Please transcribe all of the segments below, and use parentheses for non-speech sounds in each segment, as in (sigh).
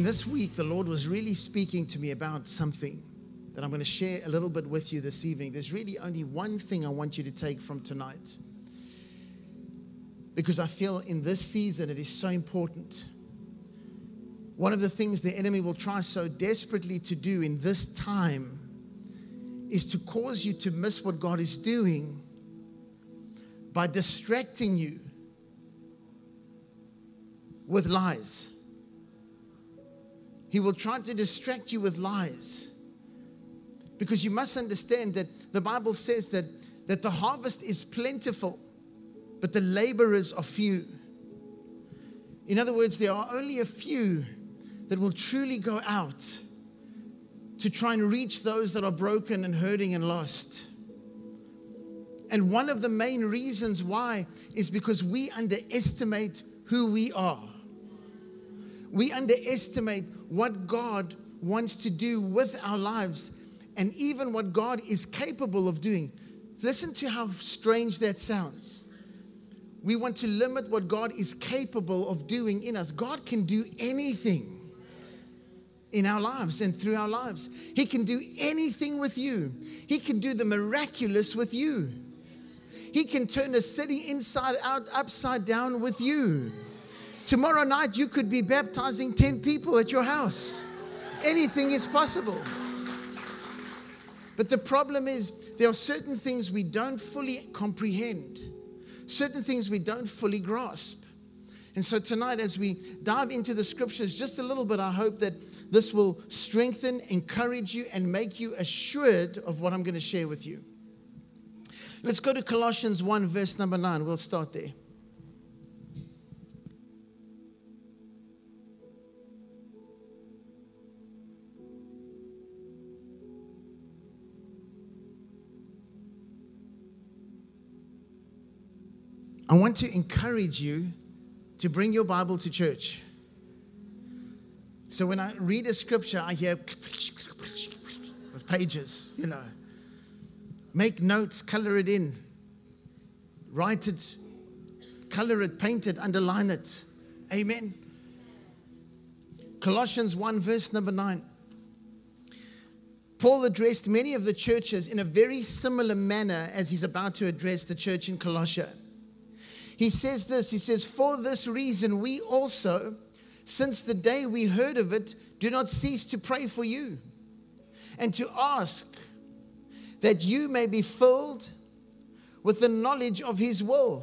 In this week, the Lord was really speaking to me about something that I'm going to share a little bit with you this evening. There's really only one thing I want you to take from tonight. Because I feel in this season it is so important. One of the things the enemy will try so desperately to do in this time is to cause you to miss what God is doing by distracting you with lies. He will try to distract you with lies. Because you must understand that the Bible says that, that the harvest is plentiful, but the laborers are few. In other words, there are only a few that will truly go out to try and reach those that are broken and hurting and lost. And one of the main reasons why is because we underestimate who we are. We underestimate what God wants to do with our lives and even what God is capable of doing. Listen to how strange that sounds. We want to limit what God is capable of doing in us. God can do anything in our lives and through our lives. He can do anything with you, He can do the miraculous with you. He can turn a city inside out, upside down with you. Tomorrow night, you could be baptizing 10 people at your house. Anything is possible. But the problem is, there are certain things we don't fully comprehend, certain things we don't fully grasp. And so tonight, as we dive into the scriptures just a little bit, I hope that this will strengthen, encourage you, and make you assured of what I'm going to share with you. Let's go to Colossians 1, verse number 9. We'll start there. I want to encourage you to bring your Bible to church. So when I read a scripture, I hear with pages, you know. Make notes, color it in, write it, color it, paint it, underline it. Amen. Colossians 1, verse number 9. Paul addressed many of the churches in a very similar manner as he's about to address the church in Colossia. He says this He says, For this reason, we also, since the day we heard of it, do not cease to pray for you and to ask that you may be filled with the knowledge of His will.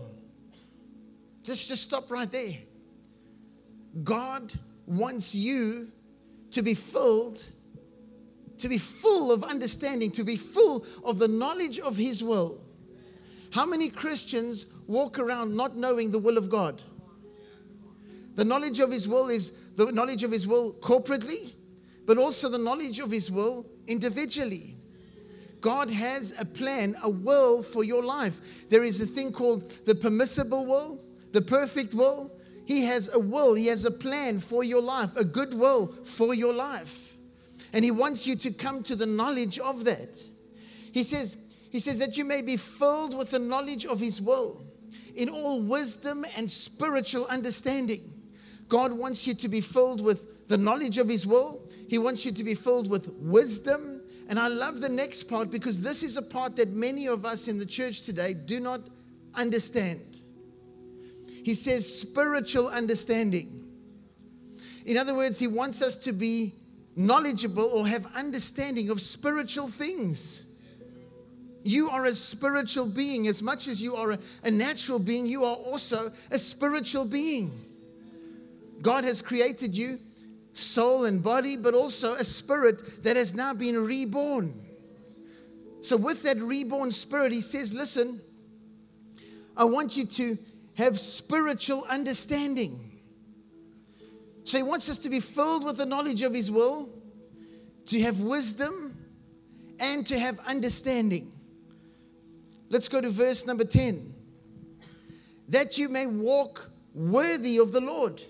Just, just stop right there. God wants you to be filled, to be full of understanding, to be full of the knowledge of His will. How many Christians walk around not knowing the will of God? The knowledge of His will is the knowledge of His will corporately, but also the knowledge of His will individually. God has a plan, a will for your life. There is a thing called the permissible will, the perfect will. He has a will, He has a plan for your life, a good will for your life. And He wants you to come to the knowledge of that. He says, he says that you may be filled with the knowledge of His will in all wisdom and spiritual understanding. God wants you to be filled with the knowledge of His will. He wants you to be filled with wisdom. And I love the next part because this is a part that many of us in the church today do not understand. He says spiritual understanding. In other words, He wants us to be knowledgeable or have understanding of spiritual things. You are a spiritual being. As much as you are a, a, natural being, you are also a spiritual being. God has created you, soul and body, but also a spirit that has now been reborn. So, with that reborn spirit, He says, Listen, I want you to have spiritual understanding. So, He wants us to be filled with the knowledge of His will, to have wisdom, and to have understanding. Let's go to verse number 10. That you may walk worthy of the Lord.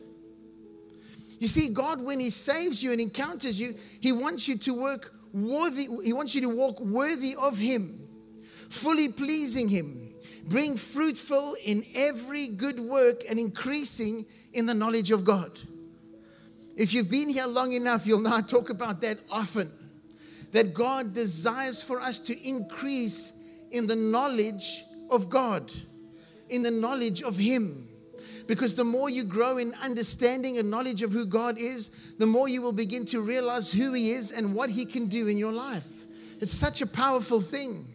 You see, God, when He saves you and encounters you, He wants you to work worthy, He wants you to walk worthy of Him, fully pleasing Him, being fruitful in every good work and increasing in the knowledge of God. If you've been here long enough, you'll I (laughs) talk about that often. That God desires for us to increase in the knowledge of God, in the knowledge of Him. Because the more you grow in understanding and knowledge of who God is, the more you will begin to realize who He is and what He can do in your life. It's such a powerful thing.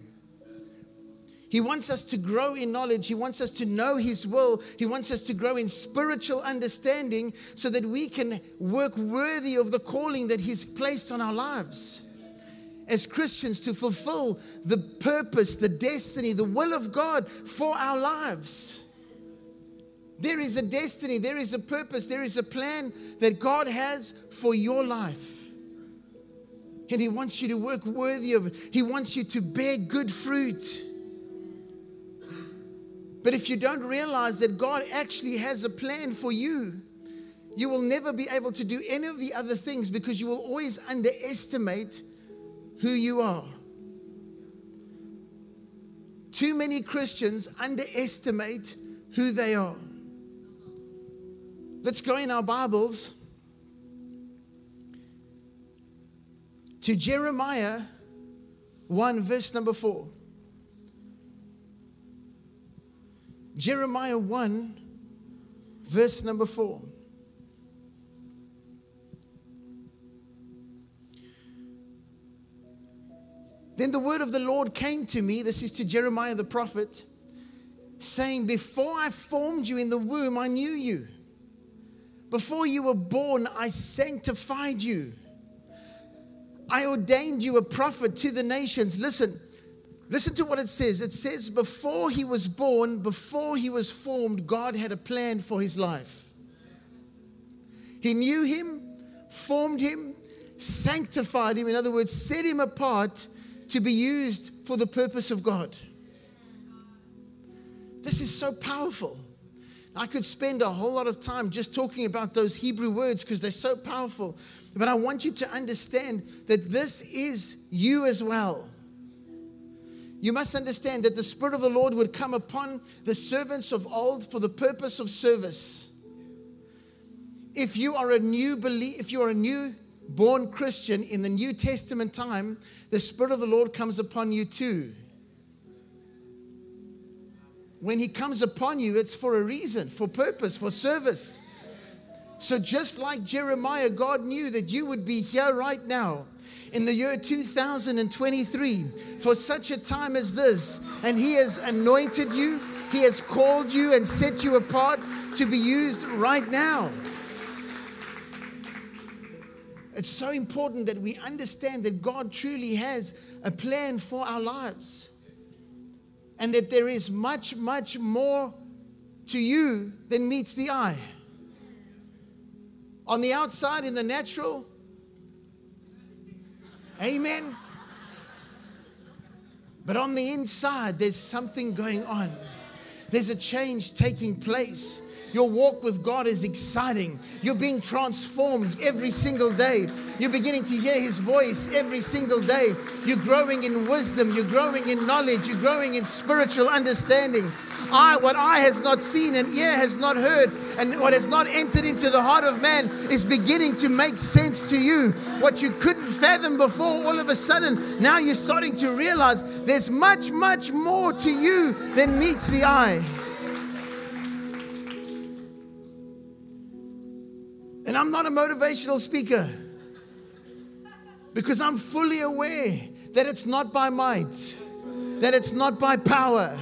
He wants us to grow in knowledge. He wants us to know His will. He wants us to grow in spiritual understanding so that we can work worthy of the calling that He's placed on our lives. As Christians, to fulfill the purpose, the destiny, the will of God for our lives. There is a destiny, there is a purpose, there is a plan that God has for your life. And He wants you to work worthy of it, He wants you to bear good fruit. But if you don't realize that God actually has a plan for you, you will never be able to do any of the other things because you will always underestimate who you are. Too many Christians underestimate who they are. Let's go in our Bibles to Jeremiah 1, verse number 4. Jeremiah 1, verse number 4. Then the word of the Lord came to me, this is to Jeremiah the prophet, saying, Before I formed you in the womb, I knew you. Before you were born, I sanctified you. I ordained you a prophet to the nations. Listen, Listen to what it says. It says, before he was born, before he was formed, God had a plan for his life. He knew him, formed him, sanctified him, in other words, set him apart to be used for the purpose of God. This is so powerful. I could spend a whole lot of time just talking about those Hebrew words because they're so powerful. But I want you to understand that this is you as well you must understand that the Spirit of the Lord would come upon the servants of old for the purpose of service. If you are a new belief, if you are a new born Christian in the New Testament time, the Spirit of the Lord comes upon you too. When He comes upon you, it's for a reason, for purpose, for service. So, just like Jeremiah, God knew that you would be here right now in the year 2023 for such a time as this. And He has anointed you, He has called you and set you apart to be used right now. It's so important that we understand that God truly has a plan for our lives and that there is much, much more to you than meets the eye. On the outside, in the natural, Amen. But on the inside, there's something going on. There's a change taking place. Your walk with God is exciting. You're being transformed every single day. You're beginning to hear His voice every single day. You're growing in wisdom. You're growing in knowledge. You're growing in spiritual understanding eye, what eye has not seen and ear has not heard, and what has not entered into the heart of man is beginning to make sense to you. What you couldn't fathom before, all of a sudden, now you're starting to realize there's much, much more to you than meets the eye. And I'm not a motivational speaker because I'm fully aware that it's not by might, that it's not by power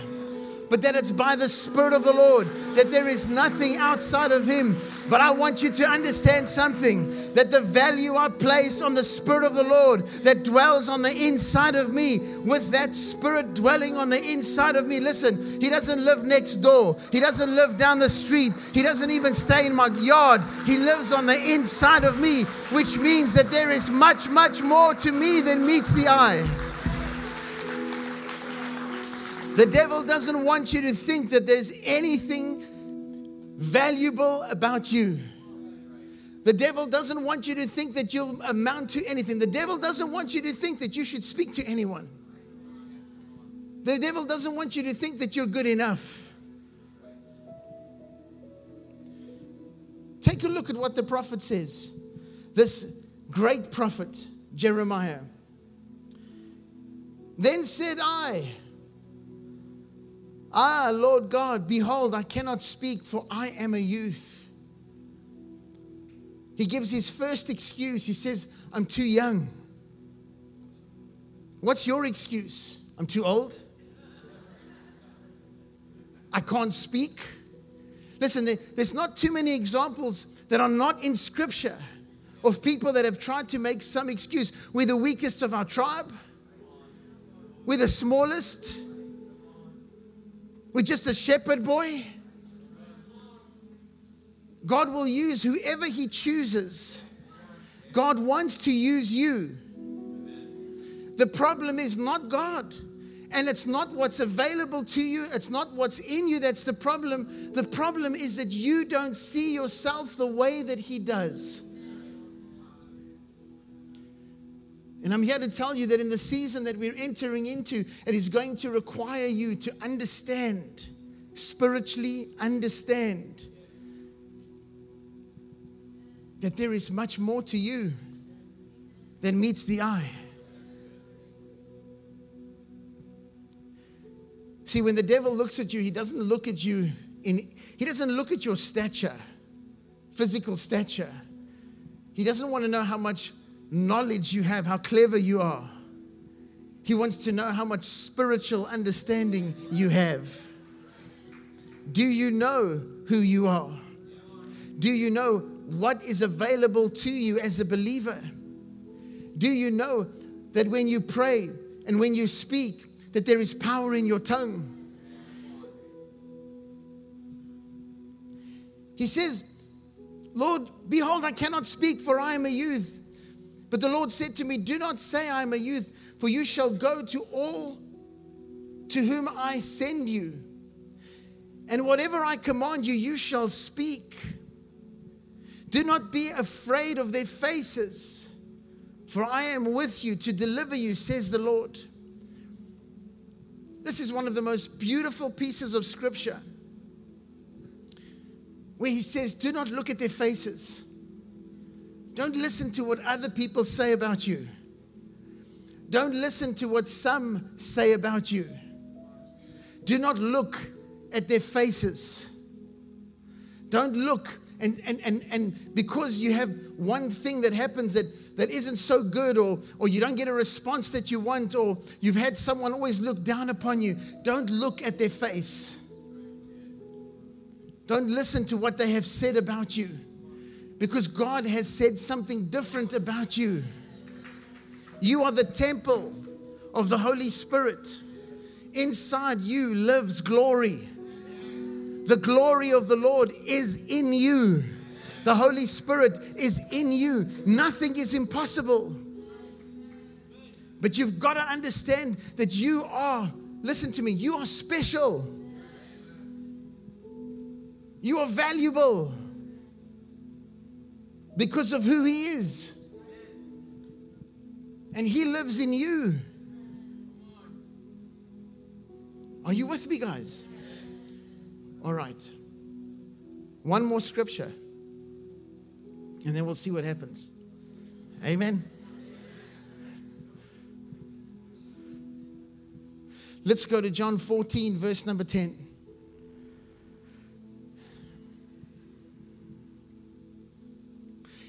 but that it's by the Spirit of the Lord, that there is nothing outside of Him. But I want you to understand something that the value I place on the Spirit of the Lord that dwells on the inside of me, with that Spirit dwelling on the inside of me. Listen, He doesn't live next door, He doesn't live down the street, He doesn't even stay in my yard. He lives on the inside of me, which means that there is much, much more to me than meets the eye. The devil doesn't want you to think that there's anything valuable about you. The devil doesn't want you to think that you'll amount to anything. The devil doesn't want you to think that you should speak to anyone. The devil doesn't want you to think that you're good enough. Take a look at what the prophet says. this great prophet, Jeremiah. Then said I, Ah, Lord God, behold, I cannot speak, for I am a youth. He gives his first excuse. He says, I'm too young. What's your excuse? I'm too old? I can't speak? Listen, there's not too many examples that are not in scripture of people that have tried to make some excuse. We're the weakest of our tribe, we're the smallest, we're just a shepherd boy. God will use whoever He chooses. God wants to use you. The problem is not God. And it's not what's available to you, it's not what's in you that's the problem. The problem is that you don't see yourself the way that He does. And I'm here to tell you that in the season that we're entering into, it is going to require you to understand, spiritually understand, that there is much more to you than meets the eye. See, when the devil looks at you, he doesn't look at you in, he doesn't look at your stature, physical stature. He doesn't want to know how much knowledge you have, how clever you are. He wants to know how much spiritual understanding you have. Do you know who you are? Do you know what is available to you as a believer? Do you know that when you pray and when you speak, that there is power in your tongue? He says, Lord, behold, I cannot speak, for I am a youth. But the Lord said to me, Do not say I am a youth, for you shall go to all to whom I send you. And whatever I command you, you shall speak. Do not be afraid of their faces, for I am with you to deliver you, says the Lord. This is one of the most beautiful pieces of scripture where he says, Do not look at their faces. Don't listen to what other people say about you. Don't listen to what some say about you. Do not look at their faces. Don't look and, and, and, and because you have one thing that happens that, that isn't so good, or, or you don't get a response that you want, or you've had someone always look down upon you, don't look at their face. Don't listen to what they have said about you because God has said something different about you. You are the temple of the Holy Spirit. Inside you lives glory. The glory of the Lord is in you. The Holy Spirit is in you. Nothing is impossible. But you've got to understand that you are, listen to me, you are special. You are valuable because of who He is. And He lives in you. Are you with me, guys? All right. One more scripture, and then we'll see what happens. Amen. Let's go to John 14, verse number 10.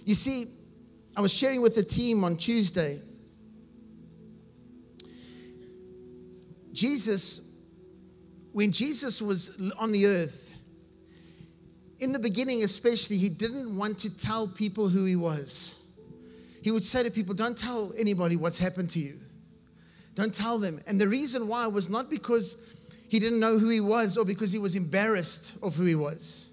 You see, I was sharing with the team on Tuesday. Jesus, when Jesus was on the earth, in the beginning especially, he didn't want to tell people who he was. He would say to people, Don't tell anybody what's happened to you. Don't tell them. And the reason why was not because he didn't know who he was or because he was embarrassed of who he was.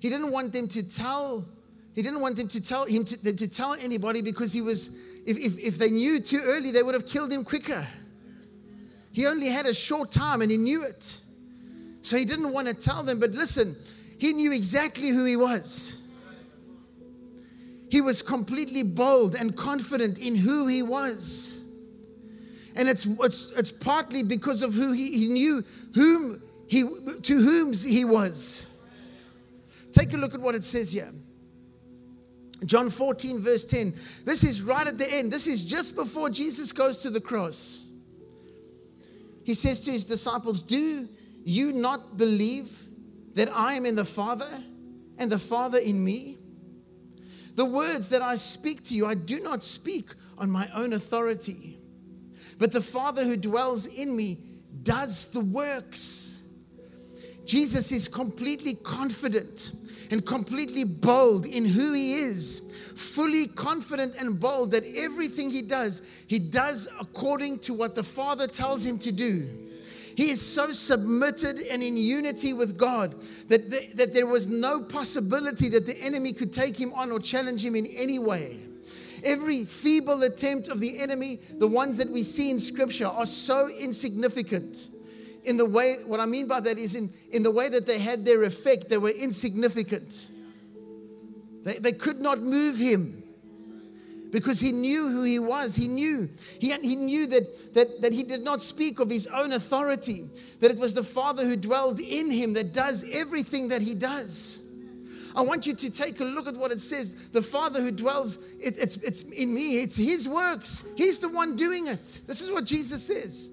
He didn't want them to tell he didn't want them to tell him to, to tell anybody because he was, if, if, if they knew too early, they would have killed him quicker. He only had a short time and he knew it. So he didn't want to tell them. But listen, he knew exactly who he was. He was completely bold and confident in who he was. And it's, it's, it's partly because of who he, he knew whom he, to whom he was. Take a look at what it says here. John 14, verse 10. This is right at the end. This is just before Jesus goes to the cross. He says to his disciples, Do you not believe that I am in the Father and the Father in me? The words that I speak to you, I do not speak on my own authority, but the Father who dwells in me does the works. Jesus is completely confident and completely bold in who he is, fully confident and bold that everything he does, he does according to what the Father tells him to do. He is so submitted and in unity with God that, the, that there was no possibility that the enemy could take him on or challenge him in any way. Every feeble attempt of the enemy, the ones that we see in scripture, are so insignificant. In the way, what I mean by that is in, in the way that they had their effect, they were insignificant. They, they could not move him because he knew who he was. He knew. He, he knew that, that, that he did not speak of his own authority, that it was the Father who dwelled in him that does everything that he does. I want you to take a look at what it says. The Father who dwells, it, it's, it's in me, it's His works. He's the one doing it. This is what Jesus says.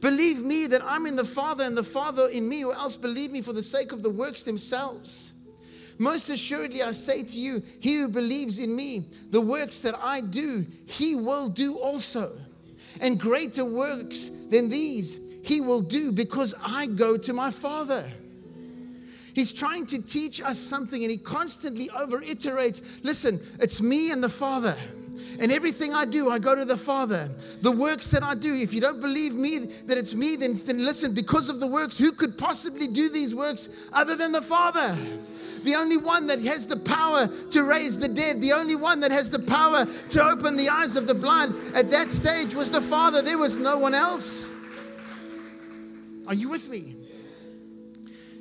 Believe me that I'm in the Father and the Father in me, or else believe me for the sake of the works themselves. Most assuredly, I say to you, he who believes in me, the works that I do, he will do also. And greater works than these he will do because I go to my Father. He's trying to teach us something and he constantly over iterates listen, it's me and the Father. And everything I do, I go to the Father. The works that I do, if you don't believe me that it's me, then, then listen, because of the works, who could possibly do these works other than the Father? the only one that has the power to raise the dead, the only one that has the power to open the eyes of the blind at that stage was the Father. There was no one else. Are you with me?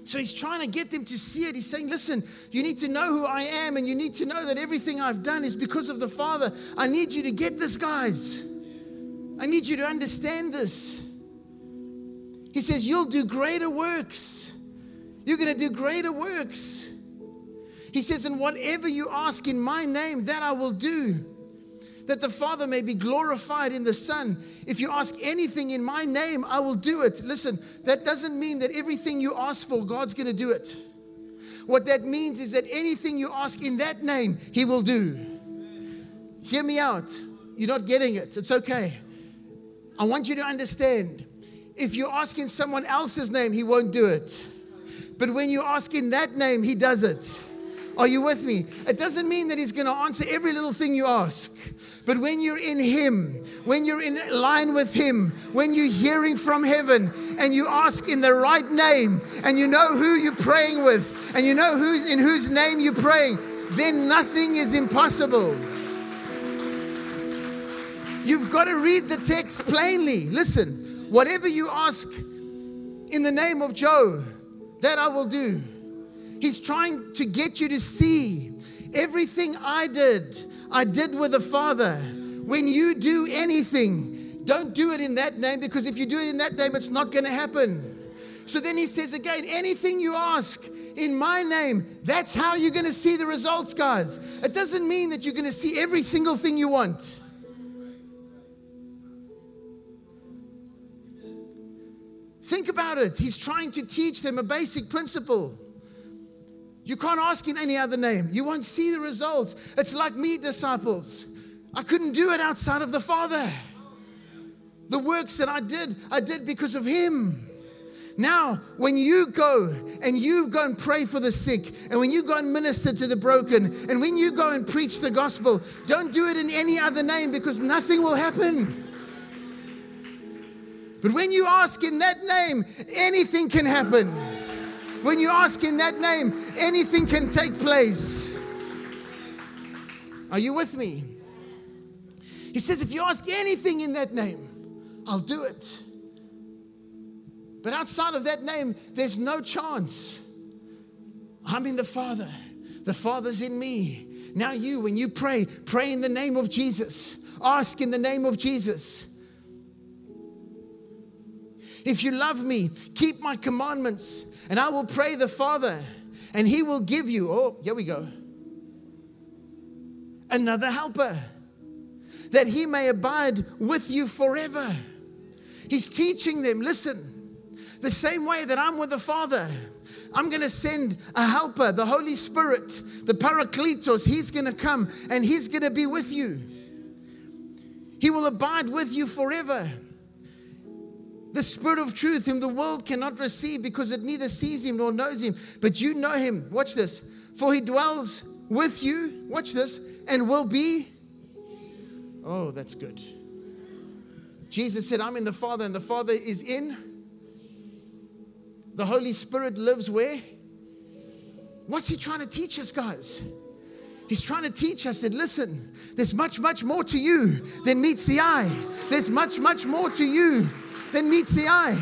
So he's trying to get them to see it. He's saying, Listen, you need to know who I am, and you need to know that everything I've done is because of the Father. I need you to get this, guys. I need you to understand this. He says, You'll do greater works. You're going to do greater works. He says, And whatever you ask in my name, that I will do, that the Father may be glorified in the Son. If you ask anything in my name, I will do it. Listen, that doesn't mean that everything you ask for, God's going to do it. What that means is that anything you ask in that name, He will do. Hear me out. You're not getting it. It's okay. I want you to understand if you ask in someone else's name, He won't do it. But when you ask in that name, He does it. Are you with me? It doesn't mean that He's going to answer every little thing you ask. But when you're in Him, when you're in line with Him, when you're hearing from heaven and you ask in the right name and you know who you're praying with and you know who's in whose name you're praying, then nothing is impossible. You've got to read the text plainly. Listen, whatever you ask in the name of Joe, that I will do. He's trying to get you to see everything I did, I did with the Father. When you do anything, don't do it in that name because if you do it in that name, it's not going to happen. So then he says again, anything you ask in my name, that's how you're going to see the results, guys. It doesn't mean that you're going to see every single thing you want. Think about it. He's trying to teach them a basic principle. You can't ask in any other name. You won't see the results. It's like me, disciples. I couldn't do it outside of the Father. The works that I did, I did because of Him. Now, when you go and you go and pray for the sick, and when you go and minister to the broken, and when you go and preach the gospel, don't do it in any other name because nothing will happen. But when you ask in that name, anything can happen. When you ask in that name, anything can take place. Are you with me? He says, if you ask anything in that name, I'll do it. But outside of that name, there's no chance. I'm in the Father, the Father's in me. Now, you, when you pray, pray in the name of Jesus. Ask in the name of Jesus. If you love me, keep my commandments. And I will pray the Father, and he will give you. Oh, here we go. another helper, that he may abide with you forever. He's teaching them listen, the same way that I'm with the Father. I'm going to send a helper, the Holy Spirit, the Parakletos. He's going to come and he's going to be with you. He will abide with you forever. The Spirit of truth, whom the world cannot receive because it neither sees him nor knows him, but you know him. Watch this. For he dwells with you, watch this, and will be. Oh, that's good. Jesus said, I'm in the Father, and the Father is in. The Holy Spirit lives where? What's he trying to teach us, guys? He's trying to teach us that listen, there's much, much more to you than meets the eye. There's much, much more to you than meets the eye.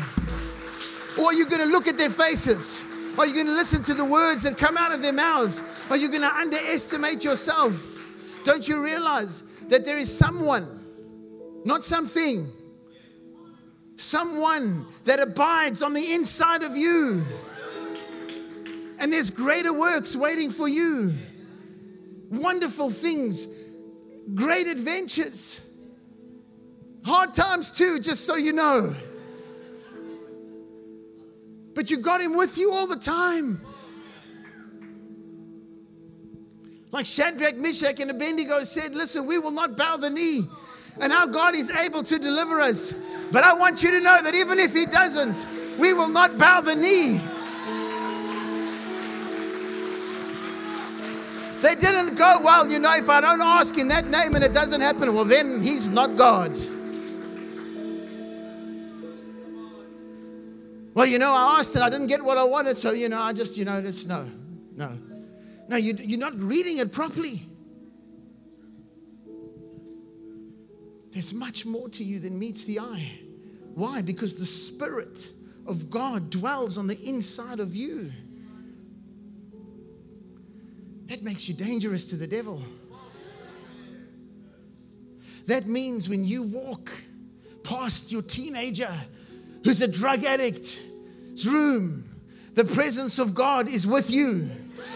Or are you going to look at their faces? Are you going to listen to the words that come out of their mouths? Are you going to underestimate yourself? Don't you realize that there is someone, not something, someone that abides on the inside of you. And there's greater works waiting for you, wonderful things, great adventures, hard times too, just so you know. But you got him with you all the time. Like Shadrach, Meshach, and Abednego said, Listen, we will not bow the knee. And our God is able to deliver us. But I want you to know that even if He doesn't, we will not bow the knee. They didn't go, well, you know, if I don't ask in that name and it doesn't happen, well, then He's not God. Well, you know, I asked and I didn't get what I wanted, so, you know, I just, you know, just no, no. No, you, you're not reading it properly. There's much more to you than meets the eye. Why? Because the Spirit of God dwells on the inside of you. That makes you dangerous to the devil. That means when you walk past your teenager who's a drug addict's room, the presence of God is with you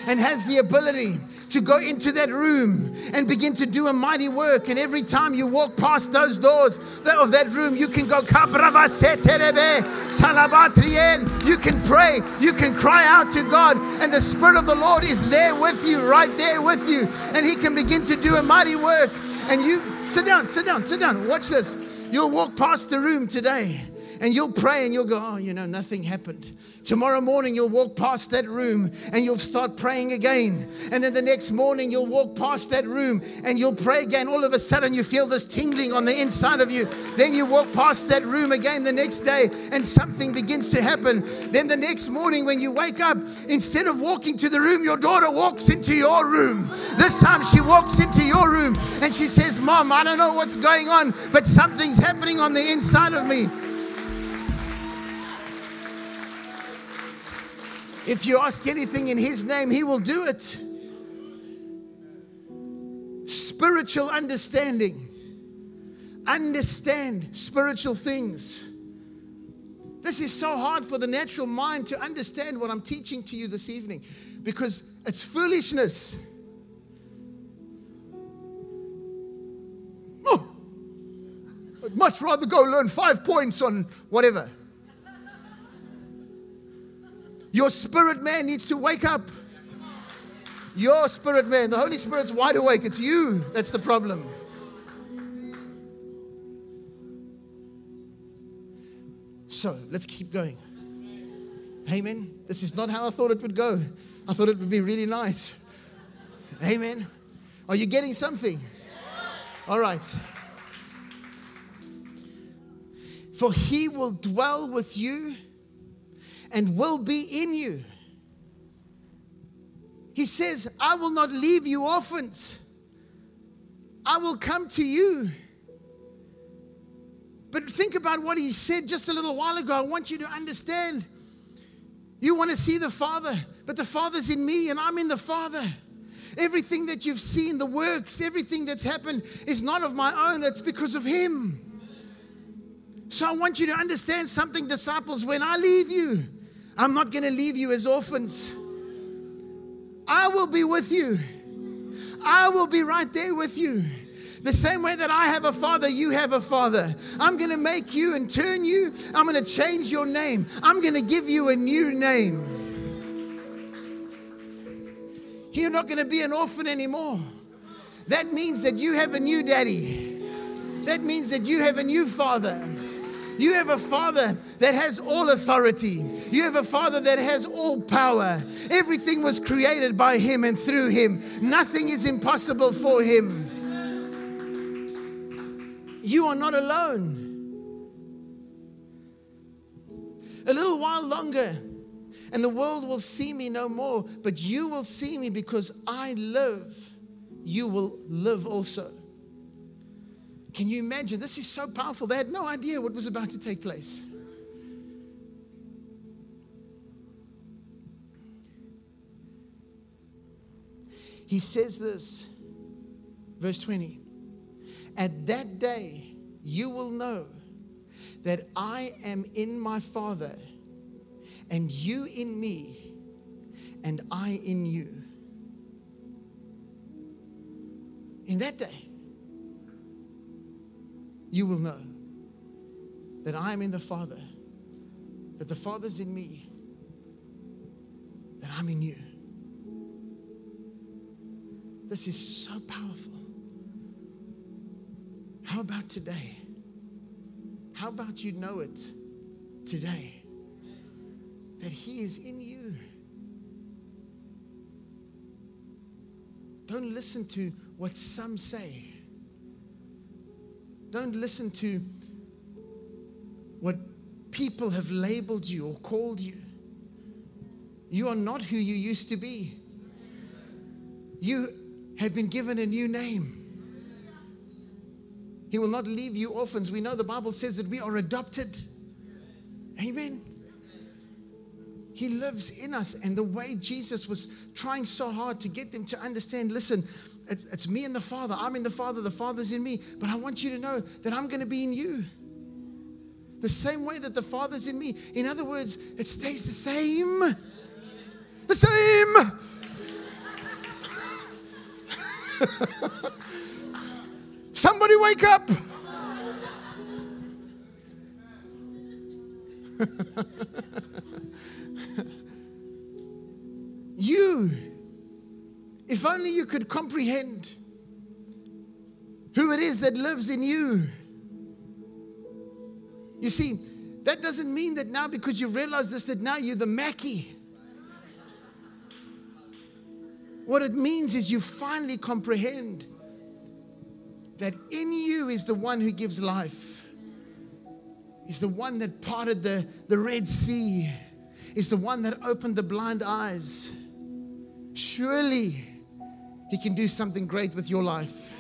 and has the ability to go into that room and begin to do a mighty work. And every time you walk past those doors of that room, you can go, you can pray, you can cry out to God, and the Spirit of the Lord is there with you, right there with you. And He can begin to do a mighty work. And you sit down, sit down, sit down. Watch this. You'll walk past the room today and you'll pray and you'll go, oh, you know, nothing happened. Tomorrow morning, you'll walk past that room and you'll start praying again. And then the next morning, you'll walk past that room and you'll pray again. All of a sudden, you feel this tingling on the inside of you. Then you walk past that room again the next day and something begins to happen. Then the next morning, when you wake up, instead of walking to the room, your daughter walks into your room. This time, she walks into your room and she says, Mom, I don't know what's going on, but something's happening on the inside of me. If you ask anything in His name, He will do it. Spiritual understanding. Understand spiritual things. This is so hard for the natural mind to understand what I'm teaching to you this evening because it's foolishness. Oh, I'd much rather go learn five points on whatever. Your spirit man needs to wake up. Your spirit man. The Holy Spirit's wide awake. It's you that's the problem. So let's keep going. Amen. This is not how I thought it would go. I thought it would be really nice. Amen. Are you getting something? All right. For he will dwell with you and will be in you. He says, I will not leave you orphans. I will come to you. But think about what he said just a little while ago. I want you to understand. You want to see the Father, but the Father's in me and I'm in the Father. Everything that you've seen, the works, everything that's happened is not of my own, that's because of Him. So I want you to understand something, disciples. When I leave you, I'm not going to leave you as orphans. I will be with you. I will be right there with you. The same way that I have a father, you have a father. I'm going to make you and turn you. I'm going to change your name. I'm going to give you a new name. You're not going to be an orphan anymore. That means that you have a new daddy. That means that you have a new father. You have a father that has all authority. You have a father that has all power. Everything was created by him and through him. Nothing is impossible for him. You are not alone. A little while longer, and the world will see me no more, but you will see me because I live. You will live also. Can you imagine? This is so powerful. They had no idea what was about to take place. He says this, verse 20 At that day, you will know that I am in my Father, and you in me, and I in you. In that day, you will know that I am in the Father, that the Father's in me, that I'm in you. This is so powerful. How about today? How about you know it today? That He is in you. Don't listen to what some say. Don't listen to what people have labeled you or called you. You are not who you used to be. You have been given a new name. He will not leave you orphans. We know the Bible says that we are adopted. Amen. He lives in us. And the way Jesus was trying so hard to get them to understand listen, it's, it's me and the Father. I'm in the Father, the Father's in me. But I want you to know that I'm going to be in you. The same way that the Father's in me. In other words, it stays the same. The same. (laughs) Somebody wake up. (laughs) you if only you could comprehend who it is that lives in you. You see, that doesn't mean that now because you realize this, that now you're the Mackie. What it means is you finally comprehend that in you is the one who gives life, is the one that parted the, the Red Sea, is the one that opened the blind eyes. Surely he can do something great with your life.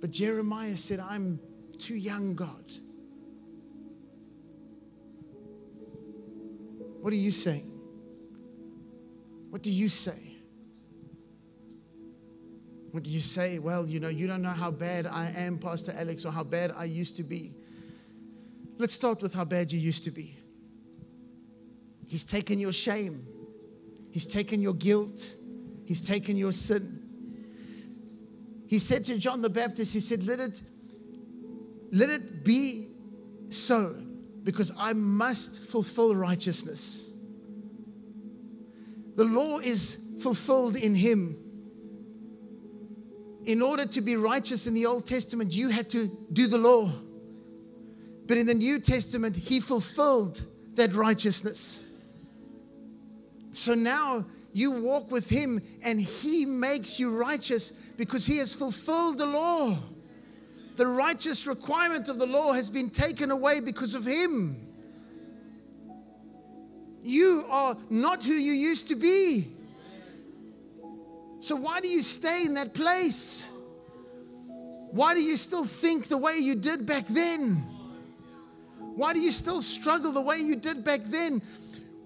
But Jeremiah said, I'm too young, God. What are you saying? What do you say? What do you say? Well, you know, you don't know how bad I am, Pastor Alex, or how bad I used to be. Let's start with how bad you used to be. He's taken your shame. He's taken your guilt, He's taken your sin. He said to John the Baptist, He said, Let it, let it be so, because I must fulfill righteousness. The law is fulfilled in Him. In order to be righteous in the Old Testament, you had to do the law. But in the New Testament, He fulfilled that righteousness. So now you walk with him and he makes you righteous because he has fulfilled the law. The righteous requirement of the law has been taken away because of him. You are not who you used to be. So, why do you stay in that place? Why do you still think the way you did back then? Why do you still struggle the way you did back then?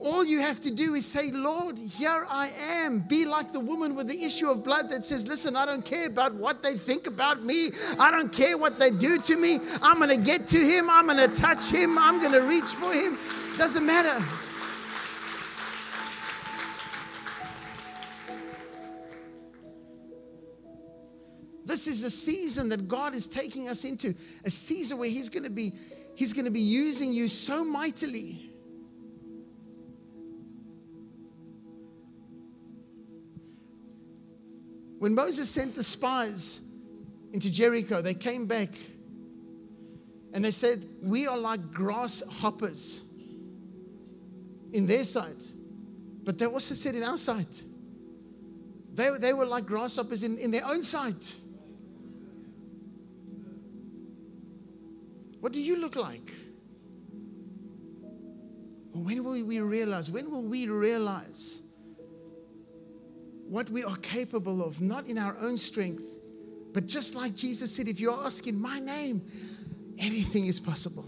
All you have to do is say, Lord, here I am. Be like the woman with the issue of blood that says, Listen, I don't care about what they think about me. I don't care what they do to me. I'm going to get to him. I'm going to touch him. I'm going to reach for him. Doesn't matter. This is a season that God is taking us into, a season where he's going to be he's going to be using you so mightily. When Moses sent the spies into Jericho, they came back and they said, We are like grasshoppers in their sight. But they also said in our sight. They, they were like grasshoppers in, in their own sight. What do you look like? When will we realize? When will we realize what we are capable of, not in our own strength, but just like Jesus said, if you ask in my name, anything is possible.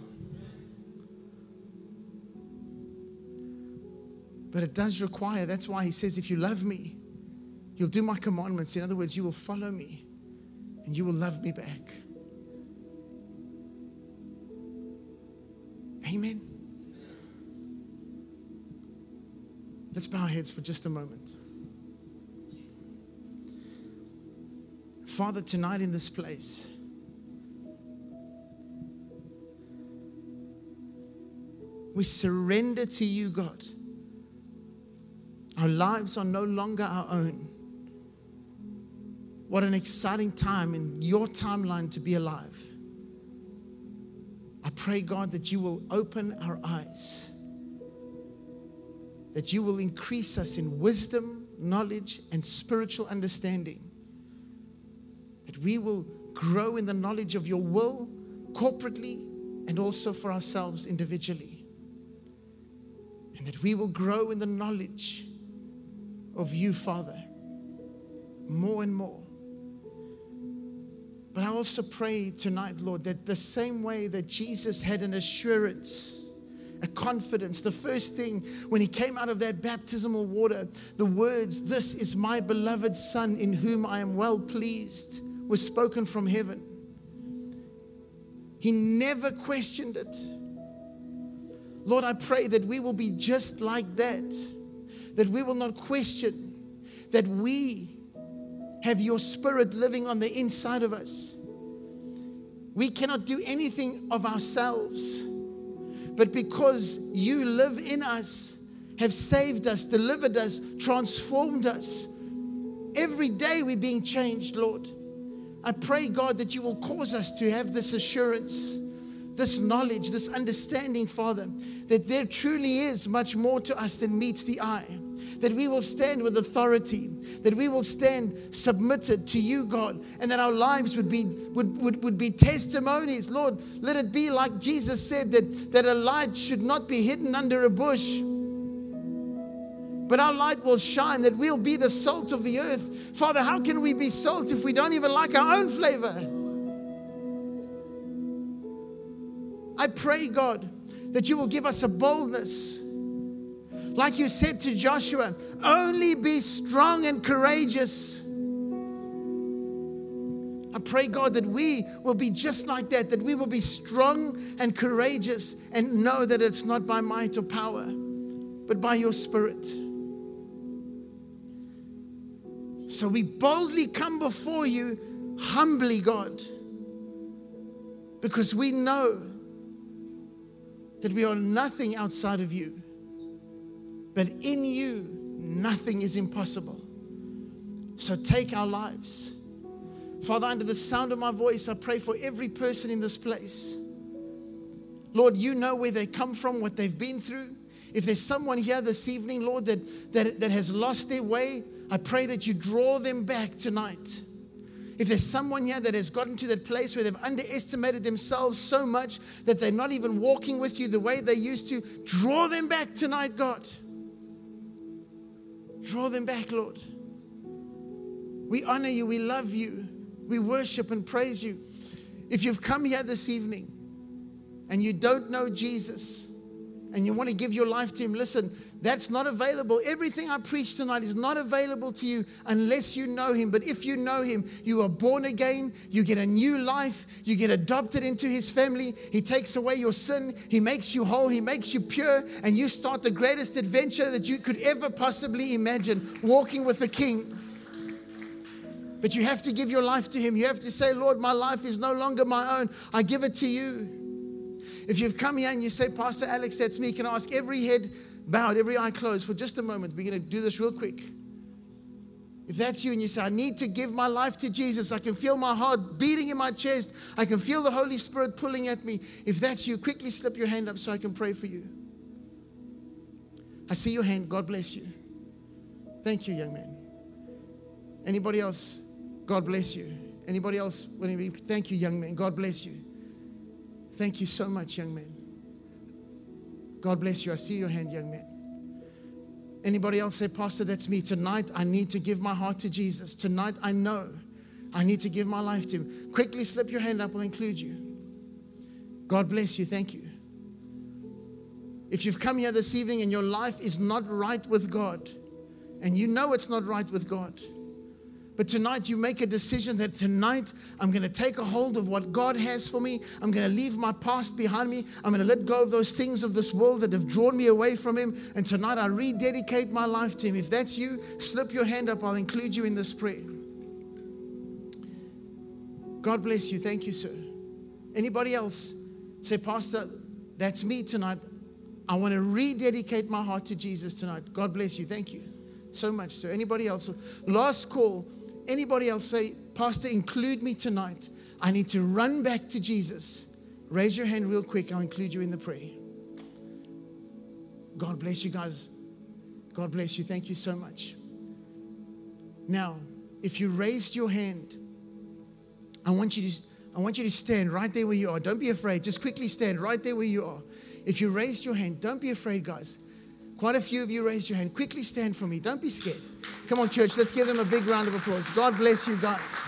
But it does require, that's why he says, if you love me, you'll do my commandments. In other words, you will follow me and you will love me back. Amen. Let's bow our heads for just a moment. Father, tonight in this place, we surrender to you, God. Our lives are no longer our own. What an exciting time in your timeline to be alive. I pray, God, that you will open our eyes, that you will increase us in wisdom, knowledge, and spiritual understanding that we will grow in the knowledge of your will corporately and also for ourselves individually. And that we will grow in the knowledge of you, Father, more and more. But I also pray tonight, Lord, that the same way that Jesus had an assurance, a confidence, the first thing when he came out of that baptismal water, the words, This is my beloved Son in whom I am well pleased was spoken from heaven. He never questioned it. Lord, I pray that we will be just like that, that we will not question, that we have your spirit living on the inside of us. We cannot do anything of ourselves, but because you live in us, have saved us, delivered us, transformed us. Every day we're being changed, Lord. I pray, God, that you will cause us to have this assurance, this knowledge, this understanding, Father, that there truly is much more to us than meets the eye. That we will stand with authority, that we will stand submitted to you, God, and that our lives would be, would, would, would be testimonies. Lord, let it be like Jesus said that, that a light should not be hidden under a bush but our light will shine, that we'll be the salt of the earth. Father, how can we be salt if we don't even like our own flavor? I pray, God, that you will give us a boldness. Like you said to Joshua, only be strong and courageous. I pray, God, that we will be just like that, that we will be strong and courageous and know that it's not by might or power, but by your spirit. So we boldly come before you, humbly, God, because we know that we are nothing outside of you. But in you, nothing is impossible. So take our lives. Father, under the sound of my voice, I pray for every person in this place. Lord, you know where they come from, what they've been through. If there's someone here this evening, Lord, that, that, that has lost their way, I pray that you draw them back tonight. If there's someone here that has gotten to that place where they've underestimated themselves so much that they're not even walking with you the way they used to, draw them back tonight, God. Draw them back, Lord. We honor you, we love you, we worship and praise you. If you've come here this evening and you don't know Jesus and you want to give your life to Him, listen, that's not available. Everything I preach tonight is not available to you unless you know Him. But if you know Him, you are born again, you get a new life, you get adopted into His family. He takes away your sin, He makes you whole, He makes you pure, and you start the greatest adventure that you could ever possibly imagine walking with the King. But you have to give your life to Him. You have to say, Lord, my life is no longer my own. I give it to you. If you've come here and you say, Pastor Alex, that's me, can I ask every head bowed, every eye closed for just a moment? We're going to do this real quick. If that's you and you say, I need to give my life to Jesus, I can feel my heart beating in my chest, I can feel the Holy Spirit pulling at me. If that's you, quickly slip your hand up so I can pray for you. I see your hand. God bless you. Thank you, young man. Anybody else? God bless you. Anybody else? Thank you, young man. God bless you. Thank you so much, young man. God bless you. I see your hand, young man. Anybody else say, Pastor, that's me. Tonight, I need to give my heart to Jesus. Tonight, I know I need to give my life to Him. Quickly slip your hand up, we'll include you. God bless you. Thank you. If you've come here this evening and your life is not right with God, and you know it's not right with God, but tonight you make a decision that tonight I'm going to take a hold of what God has for me. I'm going to leave my past behind me. I'm going to let go of those things of this world that have drawn me away from Him. And tonight I rededicate my life to Him. If that's you, slip your hand up. I'll include you in this prayer. God bless you. Thank you, sir. Anybody else say, Pastor, that's me tonight. I want to rededicate my heart to Jesus tonight. God bless you. Thank you so much, sir. Anybody else? Last call. Anybody else say, Pastor, include me tonight. I need to run back to Jesus. Raise your hand real quick. I'll include you in the prayer. God bless you guys. God bless you. Thank you so much. Now, if you raised your hand, I want you to I want you to stand right there where you are. Don't be afraid. Just quickly stand right there where you are. If you raised your hand, don't be afraid, guys. Quite a few of you raised your hand. Quickly stand for me. Don't be scared. Come on, church. Let's give them a big round of applause. God bless you guys.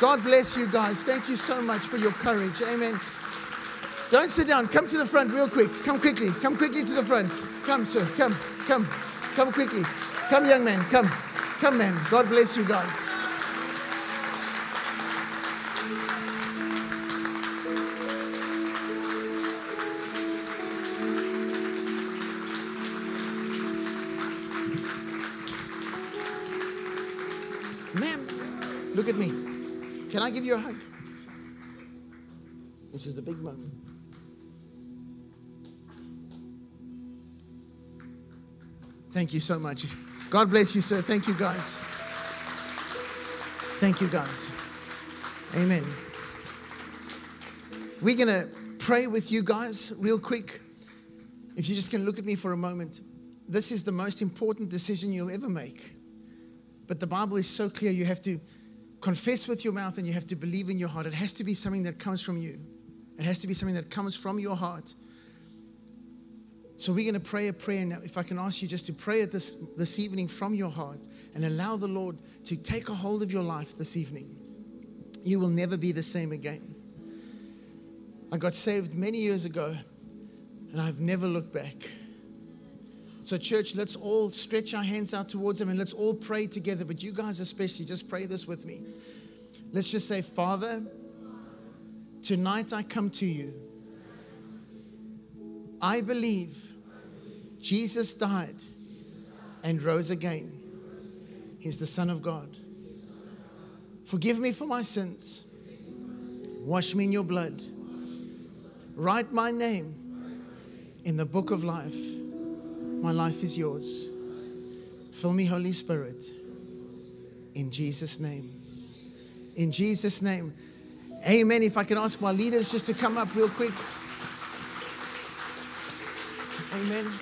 God bless you guys. Thank you so much for your courage. Amen. Don't sit down. Come to the front real quick. Come quickly. Come quickly to the front. Come, sir. Come. Come. Come quickly. Come, young man. Come. Come, man. God bless you guys. I give you a hug? This is a big moment. Thank you so much. God bless you, sir. Thank you, guys. Thank you, guys. Amen. We're going to pray with you guys real quick. If you just can look at me for a moment, this is the most important decision you'll ever make. But the Bible is so clear, you have to confess with your mouth and you have to believe in your heart. It has to be something that comes from you, it has to be something that comes from your heart. So we're going to pray a prayer now. If I can ask you just to pray it this, this evening from your heart and allow the Lord to take a hold of your life this evening, you will never be the same again. I got saved many years ago and I've never looked back. So, church, let's all stretch our hands out towards Him and let's all pray together. But you guys, especially, just pray this with me. Let's just say, Father, tonight I come to you. I believe Jesus died and rose again. He's the Son of God. Forgive me for my sins. Wash me in your blood. Write my name in the book of life. My life is yours. Fill me, Holy Spirit. In Jesus' name. In Jesus' name. Amen. If I can ask my leaders just to come up real quick. Amen.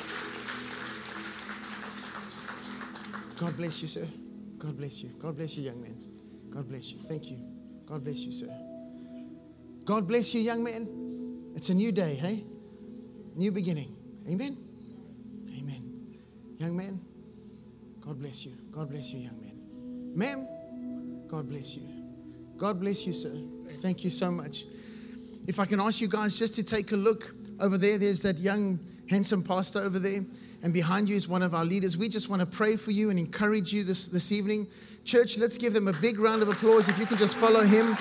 God bless you, sir. God bless you. God bless you, young man. God bless you. Thank you. God bless you, sir. God bless you, young man. It's a new day, hey? New beginning. Amen. Young man, God bless you. God bless you, young man. Ma'am, God bless you. God bless you, sir. Thank you so much. If I can ask you guys just to take a look over there, there's that young, handsome pastor over there. And behind you is one of our leaders. We just want to pray for you and encourage you this, this evening. Church, let's give them a big round of applause if you can just follow him.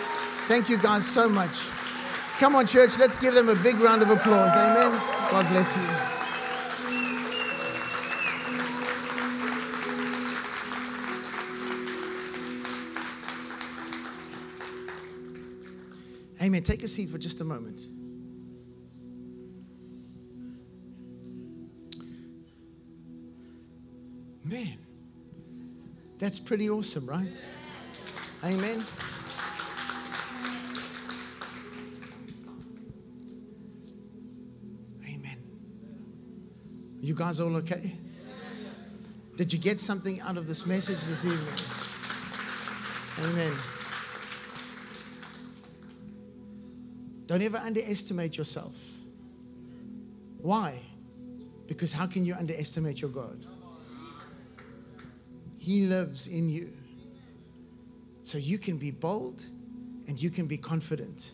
Thank you guys so much. Come on, church, let's give them a big round of applause. Amen. God bless you. Amen. Take a seat for just a moment. Man, that's pretty awesome, right? Amen. Amen. You guys all okay? Did you get something out of this message this evening? Amen. Don't ever underestimate yourself. Why? Because how can you underestimate your God? He lives in you. So you can be bold and you can be confident.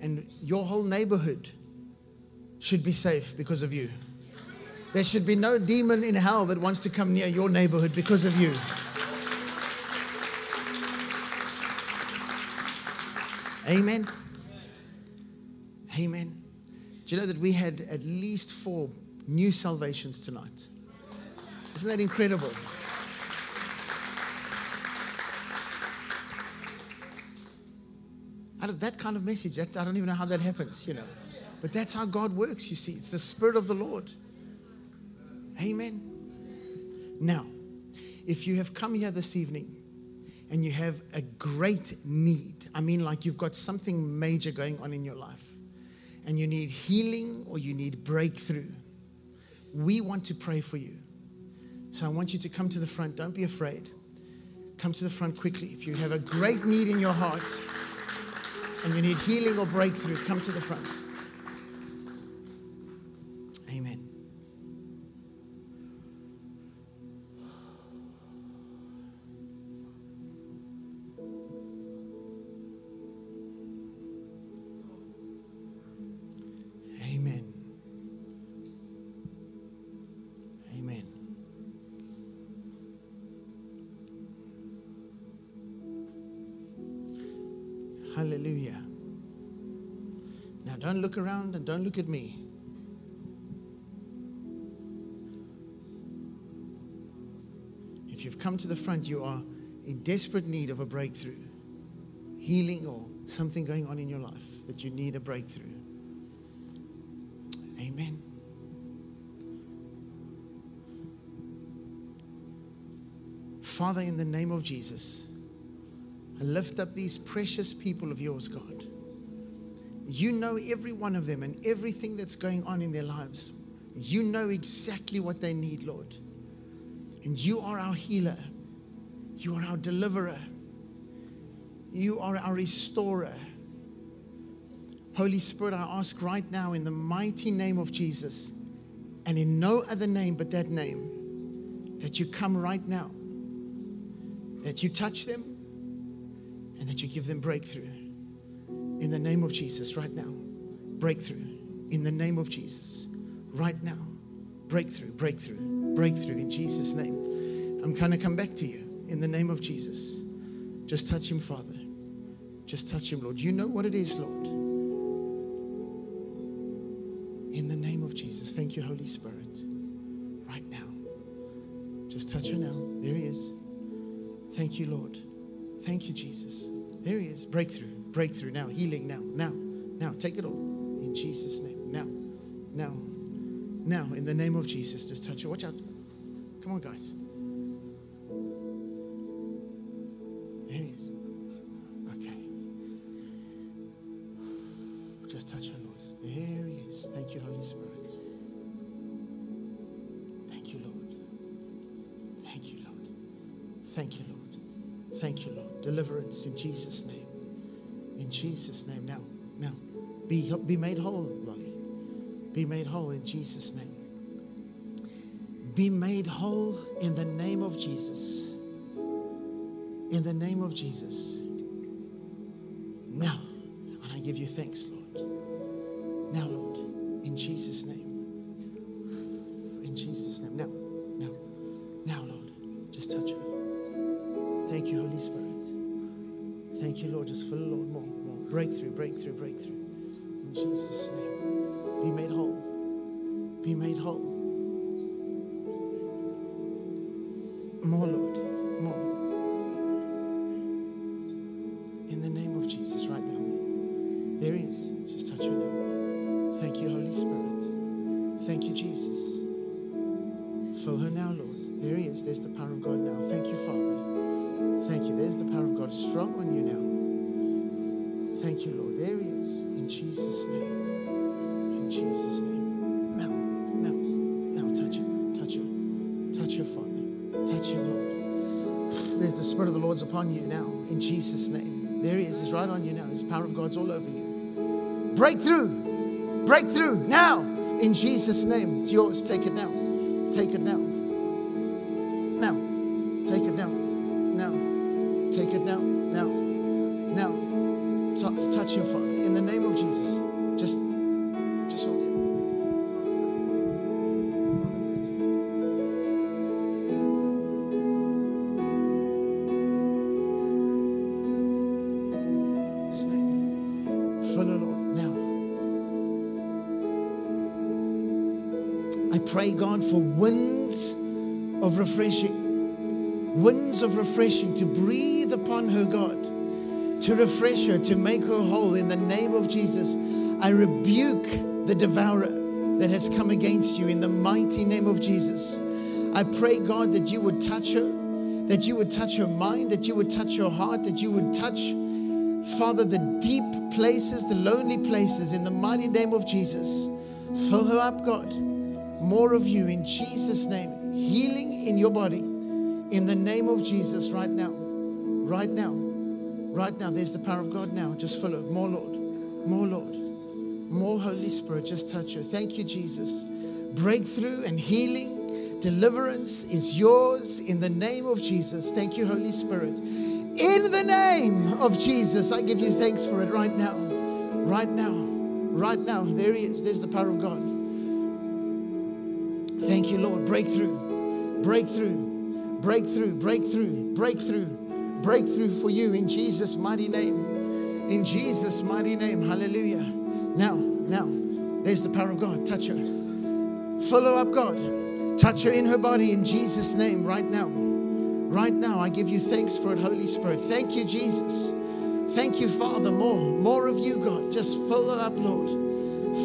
And your whole neighborhood should be safe because of you. There should be no demon in hell that wants to come near your neighborhood because of you. Amen. Amen. Do you know that we had at least four new salvations tonight? Isn't that incredible? Out of that kind of message, that, I don't even know how that happens, you know. But that's how God works, you see. It's the Spirit of the Lord. Amen. Now, if you have come here this evening and you have a great need, I mean, like you've got something major going on in your life and you need healing or you need breakthrough, we want to pray for you. So I want you to come to the front. Don't be afraid. Come to the front quickly. If you have a great need in your heart and you need healing or breakthrough, come to the front. Look around and don't look at me. If you've come to the front, you are in desperate need of a breakthrough, healing, or something going on in your life that you need a breakthrough. Amen. Father, in the name of Jesus, I lift up these precious people of yours, God. You know every one of them and everything that's going on in their lives. You know exactly what they need, Lord. And you are our healer. You are our deliverer. You are our restorer. Holy Spirit, I ask right now in the mighty name of Jesus and in no other name but that name that you come right now, that you touch them, and that you give them breakthrough. In the name of Jesus, right now. Breakthrough. In the name of Jesus, right now. Breakthrough, breakthrough, breakthrough in Jesus' name. I'm going to come back to you in the name of Jesus. Just touch him, Father. Just touch him, Lord. You know what it is, Lord. In the name of Jesus. Thank you, Holy Spirit. Right now. Just touch her now. There he is. Thank you, Lord. Thank you, Jesus. There he is. Breakthrough, breakthrough now, healing now, now, now. Take it all in Jesus' name. Now, now, now, in the name of Jesus, just touch it. Watch out. Come on, guys. Jesus' name. Be made whole in the name of Jesus. In the name of Jesus. Now, and I give you thanks, Lord. Now, Lord, in Jesus' name. In Jesus' name. Now, now, now, Lord, just touch her. Thank you, Holy Spirit. Thank you, Lord. Just fill, Lord, more, more. Breakthrough, breakthrough, breakthrough. In Jesus' name. Be made whole. More. You now. In Jesus' name. There he is. He's right on you now. His power of God's all over you. Breakthrough. Breakthrough. Now. In Jesus' name. It's yours. Take it now. Take it now. Now. Refreshing. Winds of refreshing to breathe upon her, God, to refresh her, to make her whole in the name of Jesus. I rebuke the devourer that has come against you in the mighty name of Jesus. I pray, God, that you would touch her, that you would touch her mind, that you would touch her heart, that you would touch, Father, the deep places, the lonely places in the mighty name of Jesus. Fill her up, God more of you in Jesus' name. Healing in your body in the name of Jesus right now. Right now. Right now. There's the power of God now. Just follow. More, Lord. More, Lord. More Holy Spirit. Just touch her. Thank you, Jesus. Breakthrough and healing, deliverance is yours in the name of Jesus. Thank you, Holy Spirit. In the name of Jesus, I give you thanks for it right now. Right now. Right now. There he is. There's the power of God. Thank you, Lord. Breakthrough, breakthrough, breakthrough, breakthrough, breakthrough, breakthrough for you in Jesus' mighty name. In Jesus' mighty name. Hallelujah. Now, now, there's the power of God. Touch her. Follow up, God. Touch her in her body in Jesus' name right now. Right now, I give you thanks for it, Holy Spirit. Thank you, Jesus. Thank you, Father. More, more of you, God. Just follow up, Lord.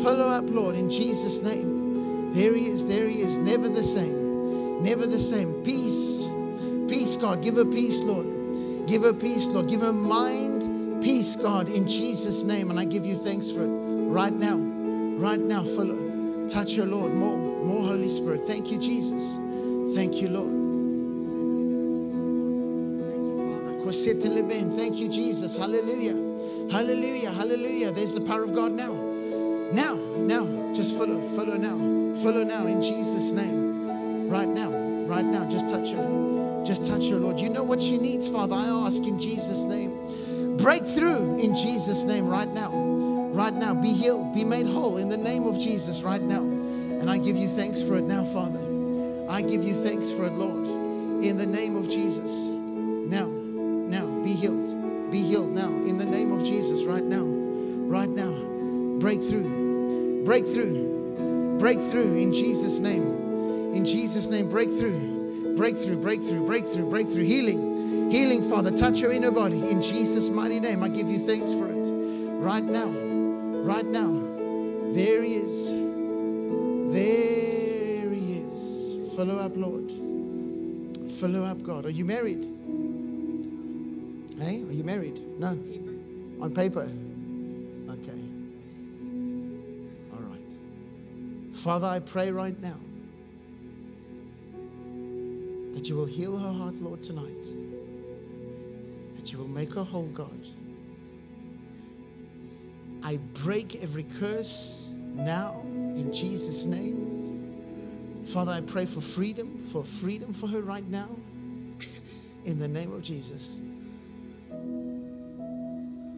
Follow up, Lord, in Jesus' name. There he is, there he is. Never the same. Never the same. Peace. Peace, God. Give her peace, Lord. Give her peace, Lord. Give her mind peace, God, in Jesus' name. And I give you thanks for it right now. Right now, fill her. Touch her, Lord. More, more Holy Spirit. Thank you, Jesus. Thank you, Lord. Thank you, Jesus. Hallelujah. Hallelujah. Hallelujah. There's the power of God now. Now, now, just follow, follow now, follow now in Jesus' name. Right now, right now, just touch her. Just touch her, Lord. You know what she needs, Father. I ask in Jesus' name. Breakthrough in Jesus' name right now. Right now, be healed, be made whole in the name of Jesus right now. And I give you thanks for it now, Father. I give you thanks for it, Lord, in the name of Jesus. Now, now, be healed. Be healed now in the name of Jesus right now. Right now. Breakthrough. Breakthrough. Breakthrough in Jesus' name. In Jesus' name, breakthrough. Breakthrough, breakthrough, breakthrough, breakthrough. Healing. Healing, Father. Touch your inner body. In Jesus' mighty name, I give you thanks for it. Right now. Right now. There he is. There he is. Follow up, Lord. Follow up, God. Are you married? Hey, are you married? No. On paper. Okay. All right. Father, I pray right now that you will heal her heart, Lord, tonight. That you will make her whole, God. I break every curse now in Jesus' name. Father, I pray for freedom, for freedom for her right now. In the name of Jesus.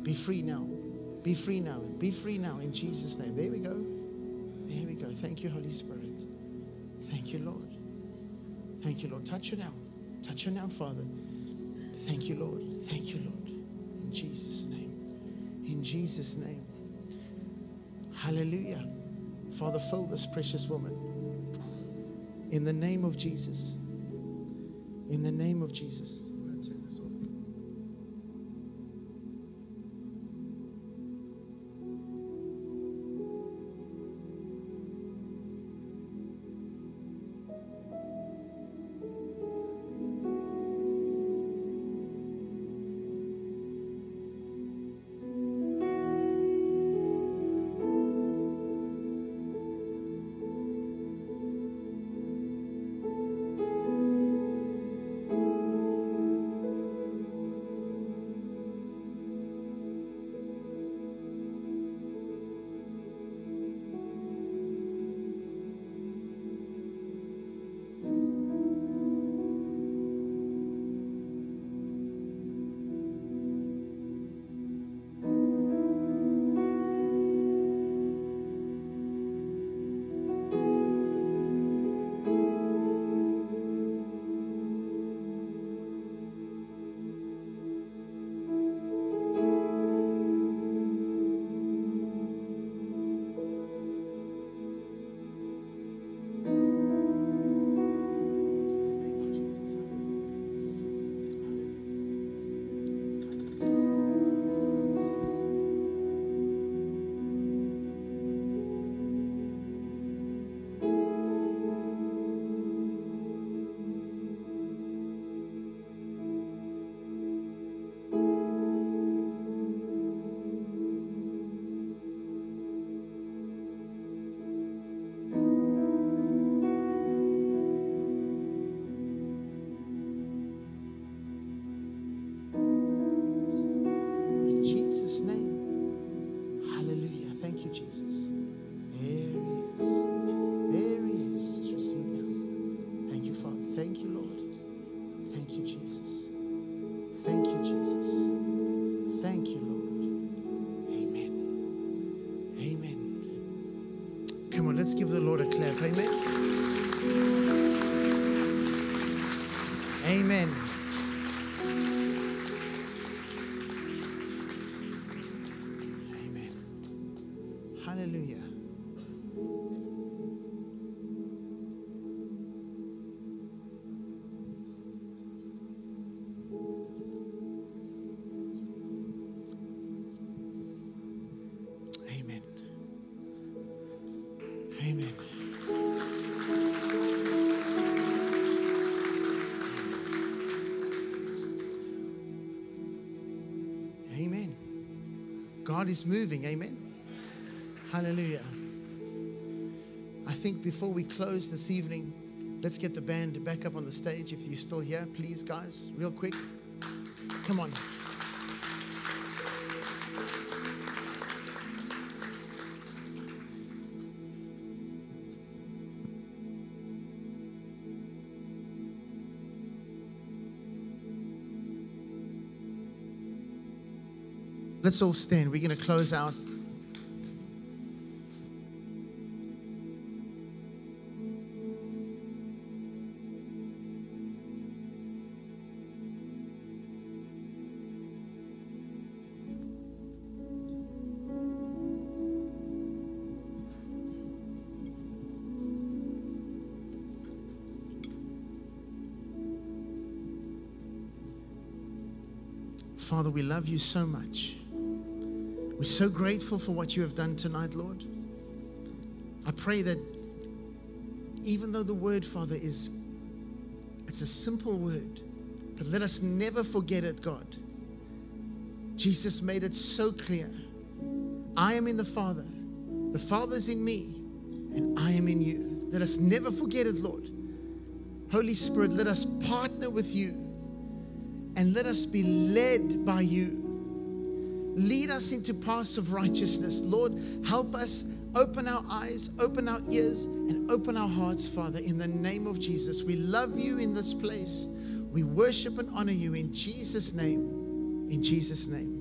Be free now. Be free now. Be free now in Jesus' name. There we go. There we go. Thank you, Holy Spirit. Thank you, Lord. Thank you, Lord. Touch her now. Touch her now, Father. Thank you, Lord. Thank you, Lord. In Jesus' name. In Jesus' name. Hallelujah. Father, fill this precious woman. In the name of Jesus. In the name of Jesus. God is moving. Amen. Hallelujah. I think before we close this evening, let's get the band back up on the stage. If you're still here, please, guys, real quick. Come on. Let's all stand. We're going to close out. Father, we love you so much. We're so grateful for what you have done tonight, Lord. I pray that even though the word, Father, is it's a simple word, but let us never forget it, God. Jesus made it so clear. I am in the Father, the Father's in me, and I am in you. Let us never forget it, Lord. Holy Spirit, let us partner with you and let us be led by you. Lead us into paths of righteousness. Lord, help us open our eyes, open our ears, and open our hearts, Father, in the name of Jesus. We love you in this place. We worship and honor you in Jesus' name. In Jesus' name.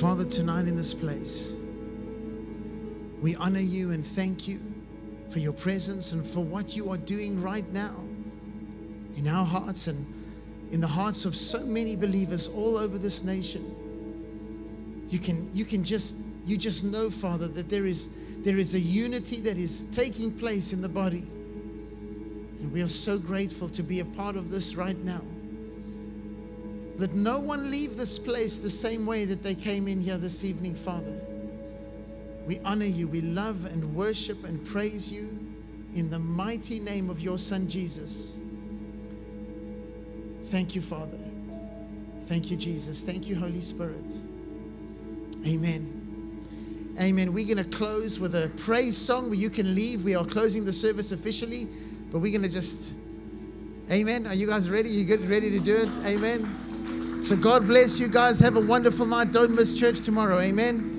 Father, tonight in this place, we honor you and thank you for your presence and for what you are doing right now in our hearts and in the hearts of so many believers all over this nation. You can, you can just, you just know, Father, that there is, there is a unity that is taking place in the body. And we are so grateful to be a part of this right now. Let no one leave this place the same way that they came in here this evening, Father. We honor you, we love and worship and praise you in the mighty name of your Son, Jesus. Thank you, Father. Thank you, Jesus. Thank you, Holy Spirit. Amen. Amen. We're going to close with a praise song where you can leave. We are closing the service officially, but we're going to just. Amen. Are you guys ready? You good? Ready to do it? Amen. So God bless you guys. Have a wonderful night. Don't miss church tomorrow. Amen.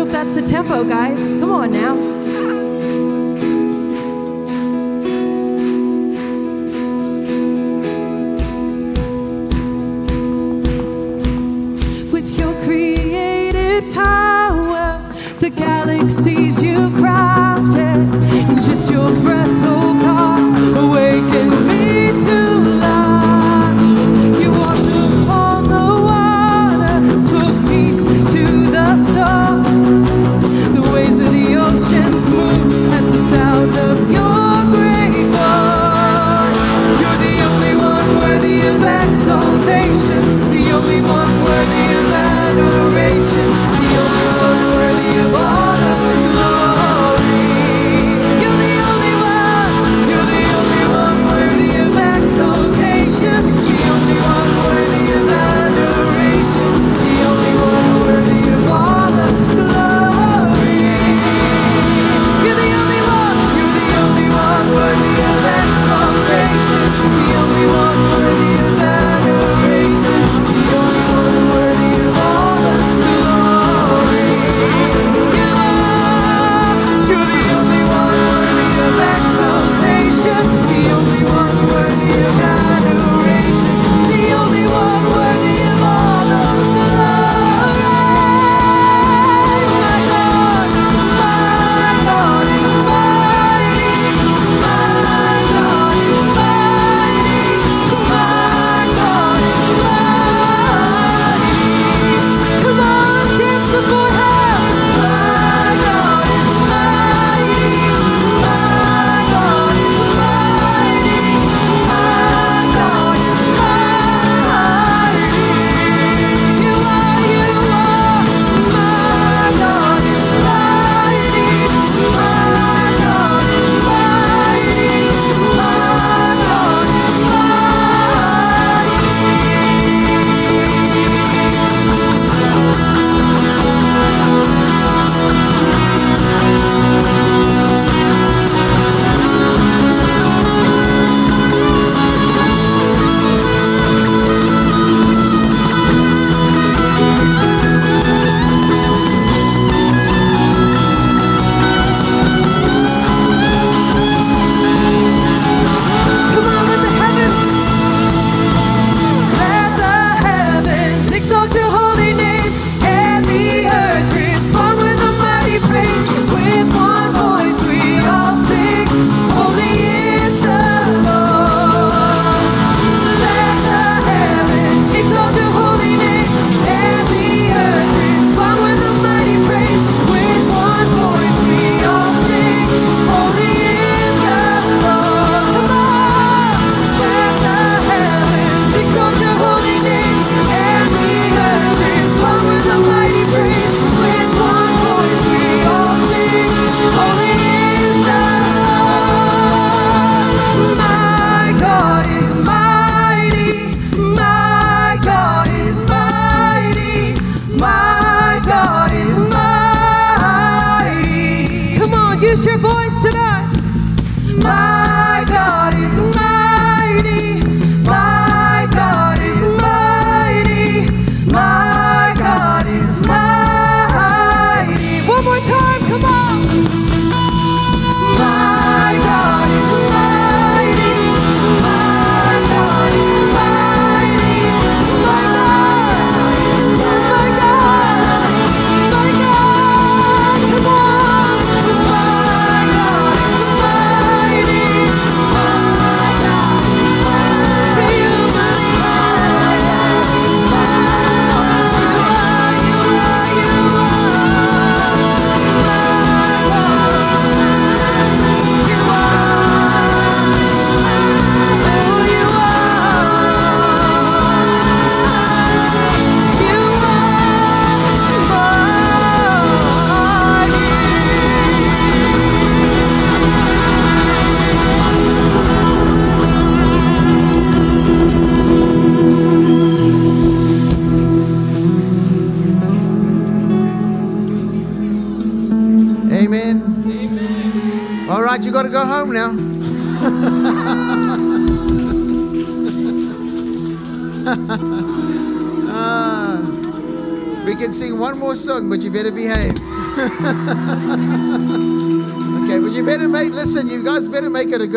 hope that's the tempo, guys. Come on now. With your created power, the galaxies you crafted in just your breath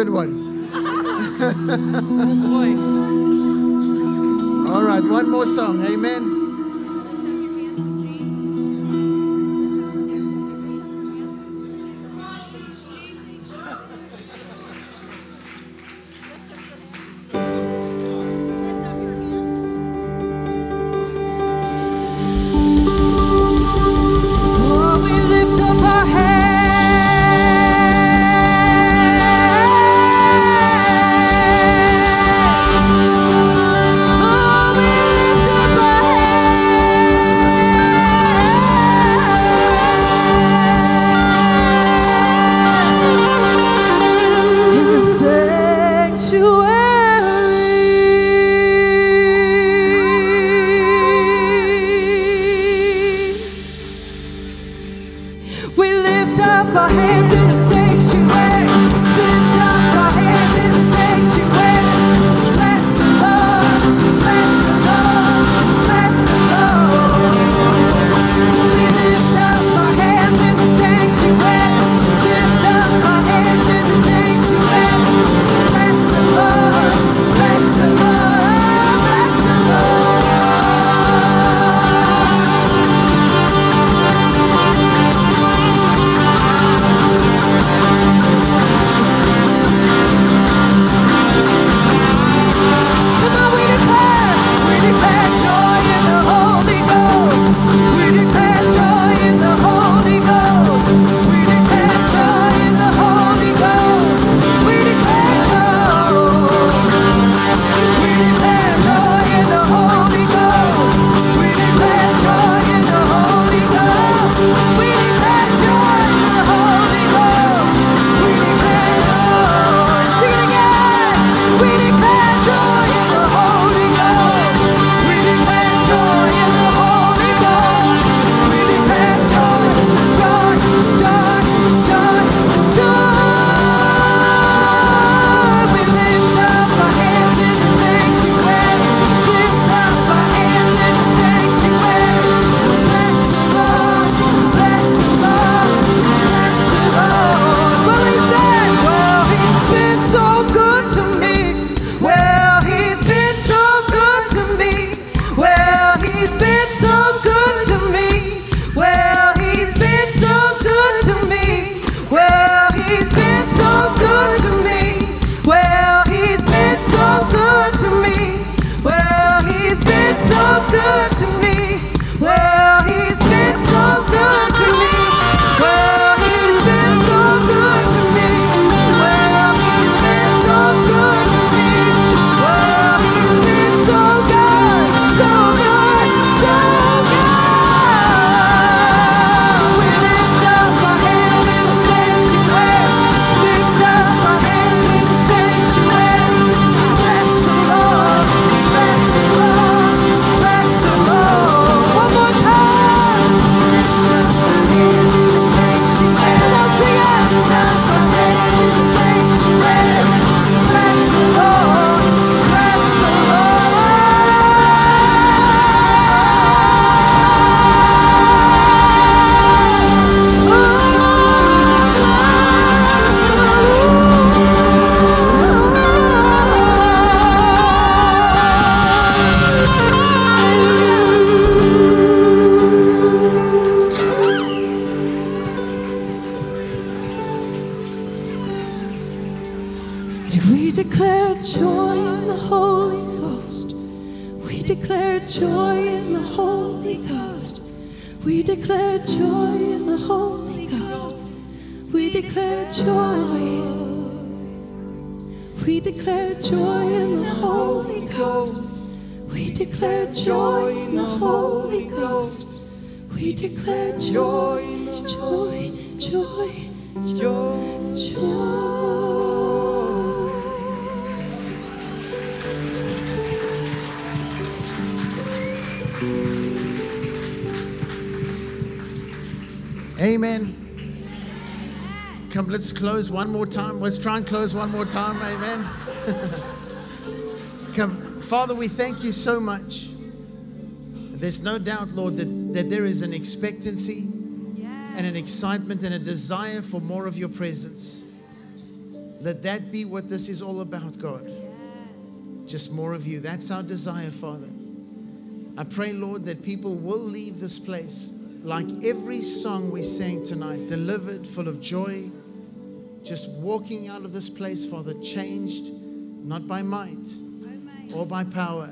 than what one more time. Let's try and close one more time. Amen. (laughs) Come, Father, we thank you so much. There's no doubt, Lord, that that there is an expectancy and an excitement and a desire for more of your presence. Let that be what this is all about, God. Just more of you. That's our desire, Father. I pray, Lord, that people will leave this place like every song we sang tonight, delivered, full of joy, walking out of this place, Father, changed, not by might or by power,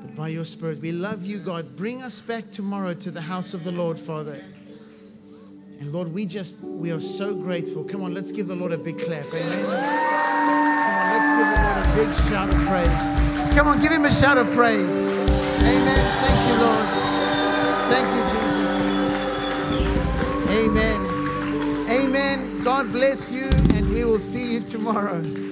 but by your Spirit. We love you, God. Bring us back tomorrow to the house of the Lord, Father. And Lord, we just, we are so grateful. Come on, let's give the Lord a big clap. Amen. Come on, let's give the Lord a big shout of praise. Come on, give him a shout of praise. Amen. Thank you, Lord. Thank you, Jesus. Amen. Amen. God bless you, see you tomorrow.